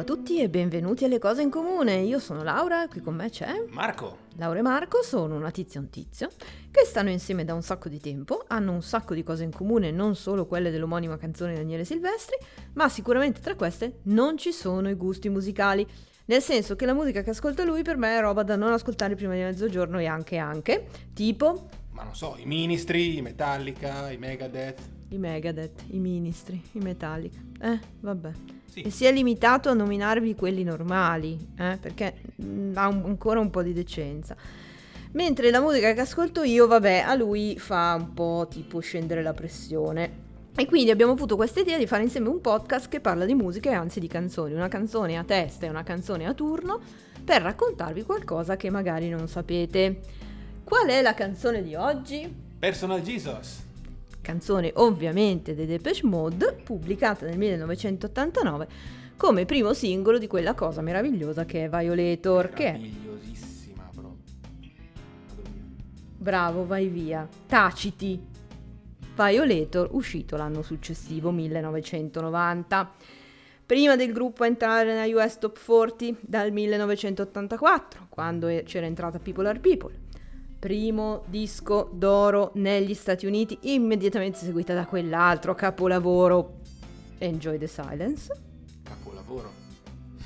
a tutti e benvenuti alle cose in comune. Io sono Laura, qui con me c'è Marco. Laura e Marco sono una tizia e un tizio che stanno insieme da un sacco di tempo, hanno un sacco di cose in comune, non solo quelle dell'omonima canzone di Daniele Silvestri, ma sicuramente tra queste non ci sono i gusti musicali. Nel senso che la musica che ascolta lui per me è roba da non ascoltare prima di mezzogiorno e anche anche, tipo Ma non so, i Ministri, i Metallica, i Megadeth. I Megadeth, i Ministri, i Metallica. Eh, vabbè. Sì. E si è limitato a nominarvi quelli normali, eh, perché mm, ha un- ancora un po' di decenza. Mentre la musica che ascolto io, vabbè, a lui fa un po' tipo scendere la pressione. E quindi abbiamo avuto questa idea di fare insieme un podcast che parla di musica e anzi di canzoni, una canzone a testa e una canzone a turno, per raccontarvi qualcosa che magari non sapete. Qual è la canzone di oggi? Personal Jesus. Canzone ovviamente dei Depeche Mode, pubblicata nel 1989 come primo singolo di quella cosa meravigliosa che è Violator, che è bravo, vai via, taciti. Violator, uscito l'anno successivo, 1990. Prima del gruppo entrare nella US Top 40 dal 1984, quando c'era entrata People Are People. Primo disco d'oro negli Stati Uniti, immediatamente seguita da quell'altro capolavoro, Enjoy the Silence. Capolavoro.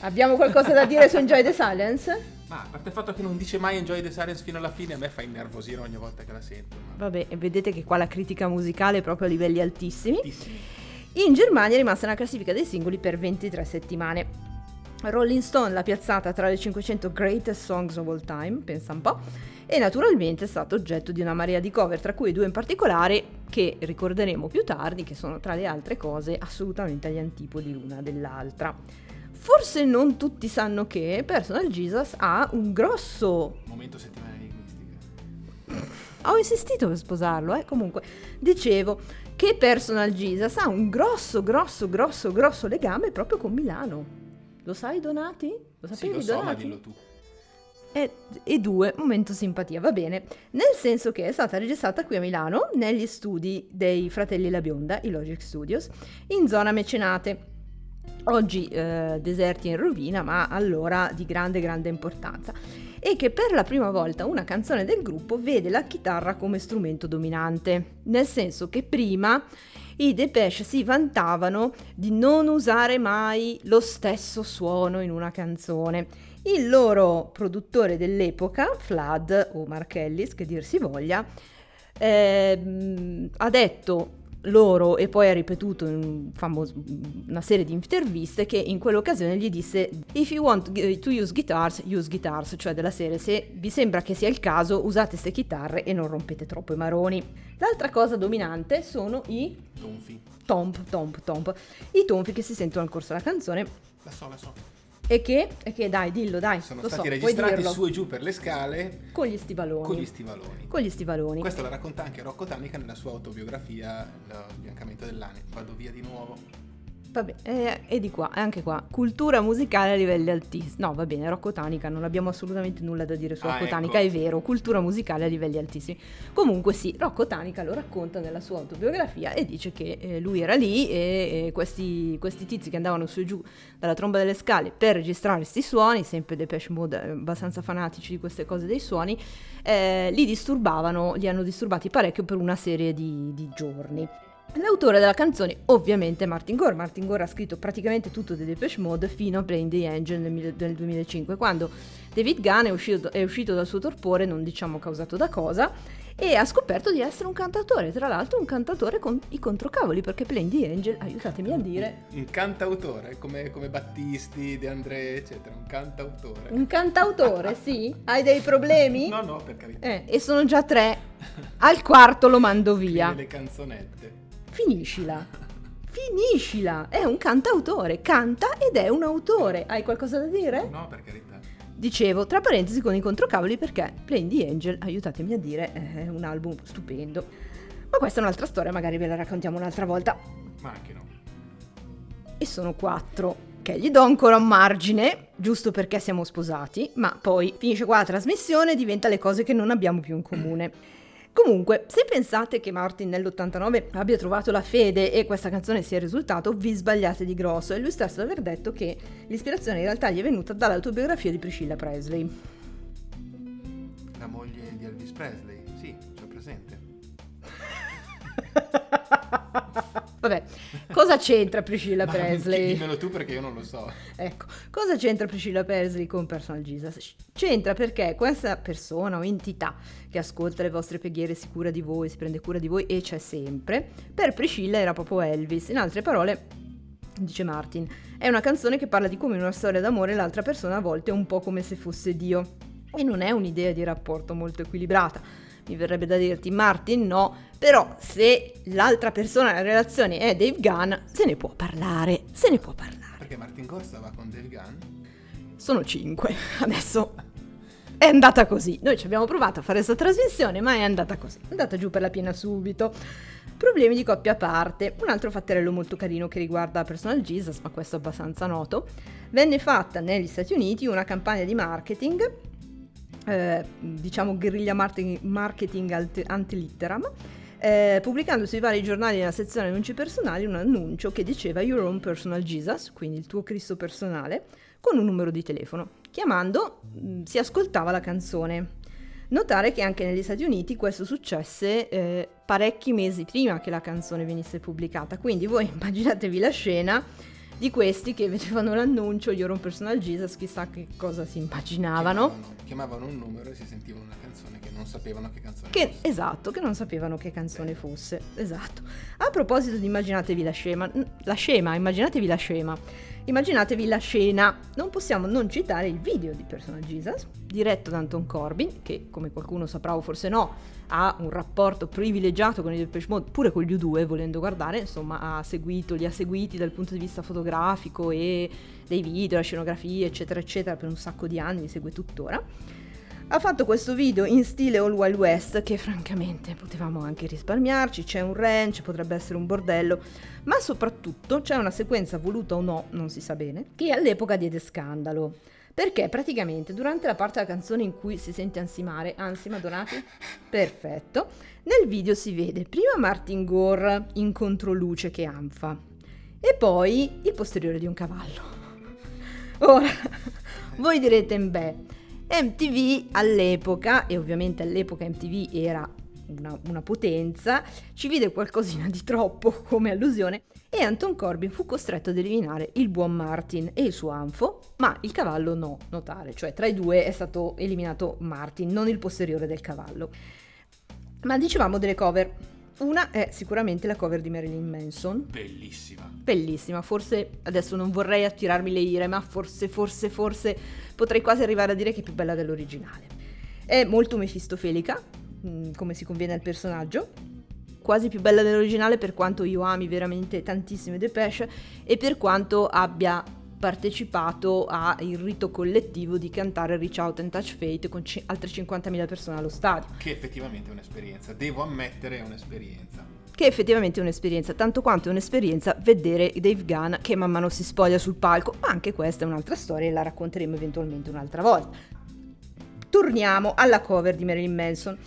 Abbiamo qualcosa da dire su Enjoy the Silence? Ma a parte il fatto che non dice mai Enjoy the Silence fino alla fine, a me fa innervosire ogni volta che la sento. ma- Vabbè, e vedete che qua la critica musicale è proprio a livelli altissimi. Tantissimi. In Germania è rimasta nella classifica dei singoli per 23 settimane. Rolling Stone l'ha piazzata tra le 500 greatest songs of all time, pensa un po', e naturalmente è stato oggetto di una marea di cover, tra cui due in particolare che ricorderemo più tardi, che sono tra le altre cose assolutamente agli antipodi l'una dell'altra. Forse non tutti sanno che Personal Jesus ha un grosso Momento settimana enigmistica. ho insistito per sposarlo, eh. Comunque, dicevo che Personal Jesus ha un grosso, grosso, grosso, grosso legame proprio con Milano. Lo sai, Donati? Lo Sì, sapevi, lo so, ma Donati? dillo tu. E, e due, momento simpatia, va bene. Nel senso che è stata registrata qui a Milano, negli studi dei fratelli La Bionda, i Logic Studios, in zona Mecenate. Oggi eh, deserti in rovina, ma allora di grande, grande importanza. E che per la prima volta una canzone del gruppo vede la chitarra come strumento dominante. Nel senso che prima i Depeche si vantavano di non usare mai lo stesso suono in una canzone. Il loro produttore dell'epoca, Flood o Mark Ellis, che dir si voglia, ehm, ha detto loro e poi ha ripetuto in famos- una serie di interviste che in quell'occasione gli disse if you want g- to use guitars, use guitars, cioè della serie se vi sembra che sia il caso usate queste chitarre e non rompete troppo i maroni. L'altra cosa dominante sono i Tonfi. tomp, tomp, tomp, i tonfi che si sentono nel corso della canzone La so, la so. E che, e che dai, dillo, dai, Sono lo stati so, registrati su e giù per le scale con gli stivaloni. con gli stivaloni. Con gli stivaloni. Questo la racconta anche Rocco Tanica nella sua autobiografia, Il biancamento dell'ane. Vado via di nuovo. Vabbè, eh, e di qua, e anche qua, cultura musicale a livelli altissimi. No, va bene, Rocco Tanica, non abbiamo assolutamente nulla da dire su Ah, Rocco ecco. Tanica, è vero, cultura musicale a livelli altissimi. Comunque sì, Rocco Tanica lo racconta nella sua autobiografia e dice che eh, lui era lì e, e questi, questi tizi che andavano su e giù dalla tromba delle scale per registrare questi suoni, sempre Depeche Mode eh, abbastanza fanatici di queste cose dei suoni, eh, li disturbavano, li hanno disturbati parecchio per una serie di, di giorni. L'autore della canzone ovviamente è Martin Gore. Martin Gore ha scritto praticamente tutto di Depeche Mode fino a Playing the Angel nel, mille- nel 2005, quando David Gunn è uscito, è uscito dal suo torpore, non diciamo causato da cosa, e ha scoperto di essere un cantatore, tra l'altro un cantatore con i controcavoli, perché Playing the Angel, aiutatemi a dire, Un cantautore, come, come Battisti, De André, eccetera. Un cantautore. un cantautore, sì? Hai dei problemi? No, no, per carità. Eh, e sono già tre. Al quarto lo mando via. Scrive le canzonette. Finiscila. Finiscila. È un cantautore. Canta ed è un autore. Hai qualcosa da dire? No, per carità. Dicevo, tra parentesi con i controcavoli perché Playing the Angel, aiutatemi a dire, è un album stupendo. Ma questa è un'altra storia, magari ve la raccontiamo un'altra volta. Ma anche no. E sono quattro che gli do ancora un margine, giusto perché siamo sposati, ma poi finisce qua la trasmissione e diventa le cose che non abbiamo più in comune. Comunque, se pensate che Martin nell'89 abbia trovato la fede e questa canzone sia il risultato, vi sbagliate di grosso. È lui stesso ad aver detto che l'ispirazione in realtà gli è venuta dall'autobiografia di Priscilla Presley. La moglie di Elvis Presley, sì, c'ho presente. Vabbè, cosa c'entra Priscilla Ma Presley? Dimmelo tu perché io non lo so. Ecco, cosa c'entra Priscilla Presley con Personal Jesus? C'entra perché questa persona o entità che ascolta le vostre preghiere si cura di voi, si prende cura di voi e c'è sempre, per Priscilla era proprio Elvis. In altre parole, dice Martin, è una canzone che parla di come in una storia d'amore l'altra persona a volte è un po' come se fosse Dio. E non è un'idea di rapporto molto equilibrata mi verrebbe da dirti Martin no, però se l'altra persona nella relazione è Dave Gunn, se ne può parlare, se ne può parlare. Perché Martin Gore stava con Dave Gunn? Sono cinque, adesso è andata così. Noi ci abbiamo provato a fare questa trasmissione, ma è andata così, è andata giù per la piena subito. Problemi di coppia a parte. Un altro fatterello molto carino che riguarda Personal Jesus, ma questo è abbastanza noto. Venne fatta negli Stati Uniti una campagna di marketing eh, diciamo guerriglia marketing antilitteram, eh, pubblicando sui vari giornali nella sezione annunci personali un annuncio che diceva Your own personal Jesus, quindi il tuo Cristo personale, con un numero di telefono. Chiamando mm, si ascoltava la canzone. Notare che anche negli Stati Uniti questo successe eh, parecchi mesi prima che la canzone venisse pubblicata, quindi voi immaginatevi la scena di questi che vedevano l'annuncio, io ero un personal Jesus, chissà che cosa si immaginavano. Chiamavano, chiamavano un numero e si sentivano una canzone che non sapevano che canzone che, fosse. Esatto, che non sapevano che canzone fosse. Esatto. A proposito di immaginatevi la scema, la scema, immaginatevi la scema. Immaginatevi la scena. Non possiamo non citare il video di Personal Jesus, diretto da Anton Corbin, che come qualcuno saprà o forse no, ha un rapporto privilegiato con i Depeche Mode, pure con gli U2 volendo guardare, insomma ha seguito, li ha seguiti dal punto di vista fotografico e dei video, la scenografia eccetera eccetera per un sacco di anni, li segue tuttora. Ha fatto questo video in stile All Wild West che francamente potevamo anche risparmiarci, c'è un ranch, potrebbe essere un bordello, ma soprattutto c'è una sequenza voluta o no, non si sa bene, che all'epoca diede scandalo. Perché praticamente durante la parte della canzone in cui si sente ansimare, ansima Donati? Perfetto. Nel video si vede prima Martin Gore in controluce che anfa e poi il posteriore di un cavallo. Ora, voi direte, beh, MTV all'epoca, e ovviamente all'epoca MTV era una, una potenza, ci vide qualcosina di troppo come allusione e Anton Corbin fu costretto ad eliminare il buon Martin e il suo anfo, ma il cavallo no, notare, cioè tra i due è stato eliminato Martin, non il posteriore del cavallo. Ma dicevamo delle cover. Una è sicuramente la cover di Marilyn Manson. Bellissima. Bellissima, forse adesso non vorrei attirarmi le ire, ma forse, forse, forse potrei quasi arrivare a dire che è più bella dell'originale. È molto mefistofelica, mm, come si conviene al personaggio, quasi più bella dell'originale per quanto io ami veramente tantissimo Depeche e per quanto abbia partecipato al rito collettivo di cantare Reach Out and Touch Fate con c- altre 50.000 persone allo stadio. Che effettivamente è un'esperienza, devo ammettere è un'esperienza. Che effettivamente è un'esperienza, tanto quanto è un'esperienza vedere Dave Gunn che man mano si spoglia sul palco, ma anche questa è un'altra storia e la racconteremo eventualmente un'altra volta. Torniamo alla cover di Marilyn Manson.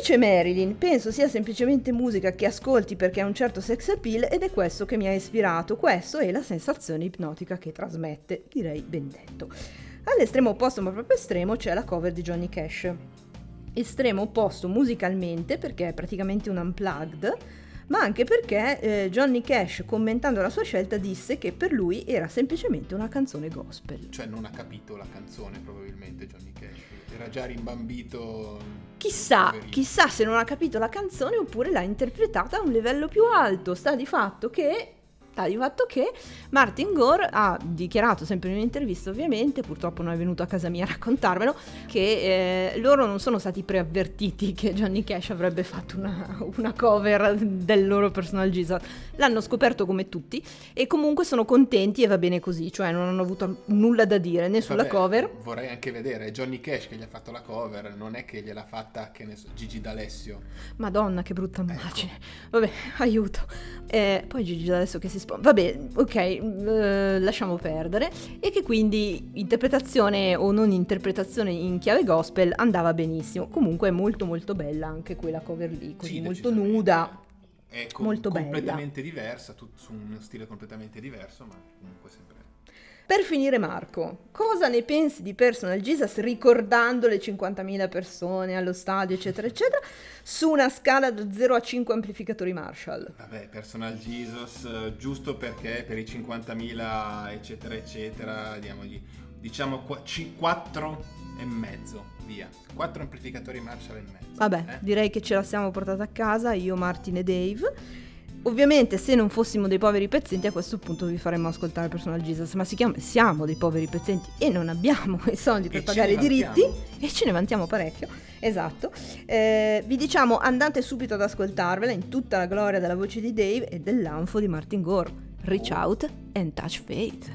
Dice Marilyn, penso sia semplicemente musica che ascolti perché ha un certo sex appeal ed è questo che mi ha ispirato, questo è la sensazione ipnotica che trasmette, direi ben detto. All'estremo opposto, ma proprio estremo, c'è la cover di Johnny Cash. Estremo opposto musicalmente perché è praticamente un unplugged, ma anche perché eh, Johnny Cash, commentando la sua scelta, disse che per lui era semplicemente una canzone gospel. Cioè non ha capito la canzone probabilmente Johnny Cash, era già rimbambito Chissà, chissà se non ha capito la canzone oppure l'ha interpretata a un livello più alto. Sta di fatto che di fatto che Martin Gore ha dichiarato, sempre in un'intervista ovviamente, purtroppo non è venuto a casa mia a raccontarmelo, che eh, loro non sono stati preavvertiti che Johnny Cash avrebbe fatto una, una, cover del loro personal Jesus. L'hanno scoperto come tutti e comunque sono contenti e va bene così, cioè non hanno avuto nulla da dire né sulla Vabbè, cover. Vorrei anche vedere, è Johnny Cash che gli ha fatto la cover, non è che gliel'ha fatta, che ne so, Gigi D'Alessio. Madonna che brutta ecco. immagine. Ecco. Vabbè, aiuto. Eh, poi Gigi D'Alessio che si Bond. Vabbè, ok, eh, lasciamo perdere. E che quindi interpretazione o non interpretazione in chiave gospel andava benissimo. Comunque è molto molto bella anche quella cover lì, così Sì, molto nuda. È com- molto bella. completamente diversa, tut- su uno stile completamente diverso, ma comunque sempre... Per finire Marco, cosa ne pensi di Personal Jesus ricordando le 50.000 persone allo stadio eccetera eccetera su una scala da 0 a 5 amplificatori Marshall? Vabbè, Personal Jesus, giusto perché per i 50.000 eccetera eccetera, diamogli, diciamo 4 e mezzo, via. 4 amplificatori Marshall e mezzo. Vabbè, eh? direi che ce la siamo portata a casa, io, Martin e Dave. Ovviamente se non fossimo dei poveri pezzenti a questo punto vi faremmo ascoltare Personal Jesus, ma si chiama, siamo dei poveri pezzenti e non abbiamo i soldi per E pagare i diritti e ce ne vantiamo parecchio, esatto. Eh, vi diciamo andate subito ad ascoltarvela in tutta la gloria della voce di Dave e dell'anfo di Martin Gore. Reach Oh. out and touch faith.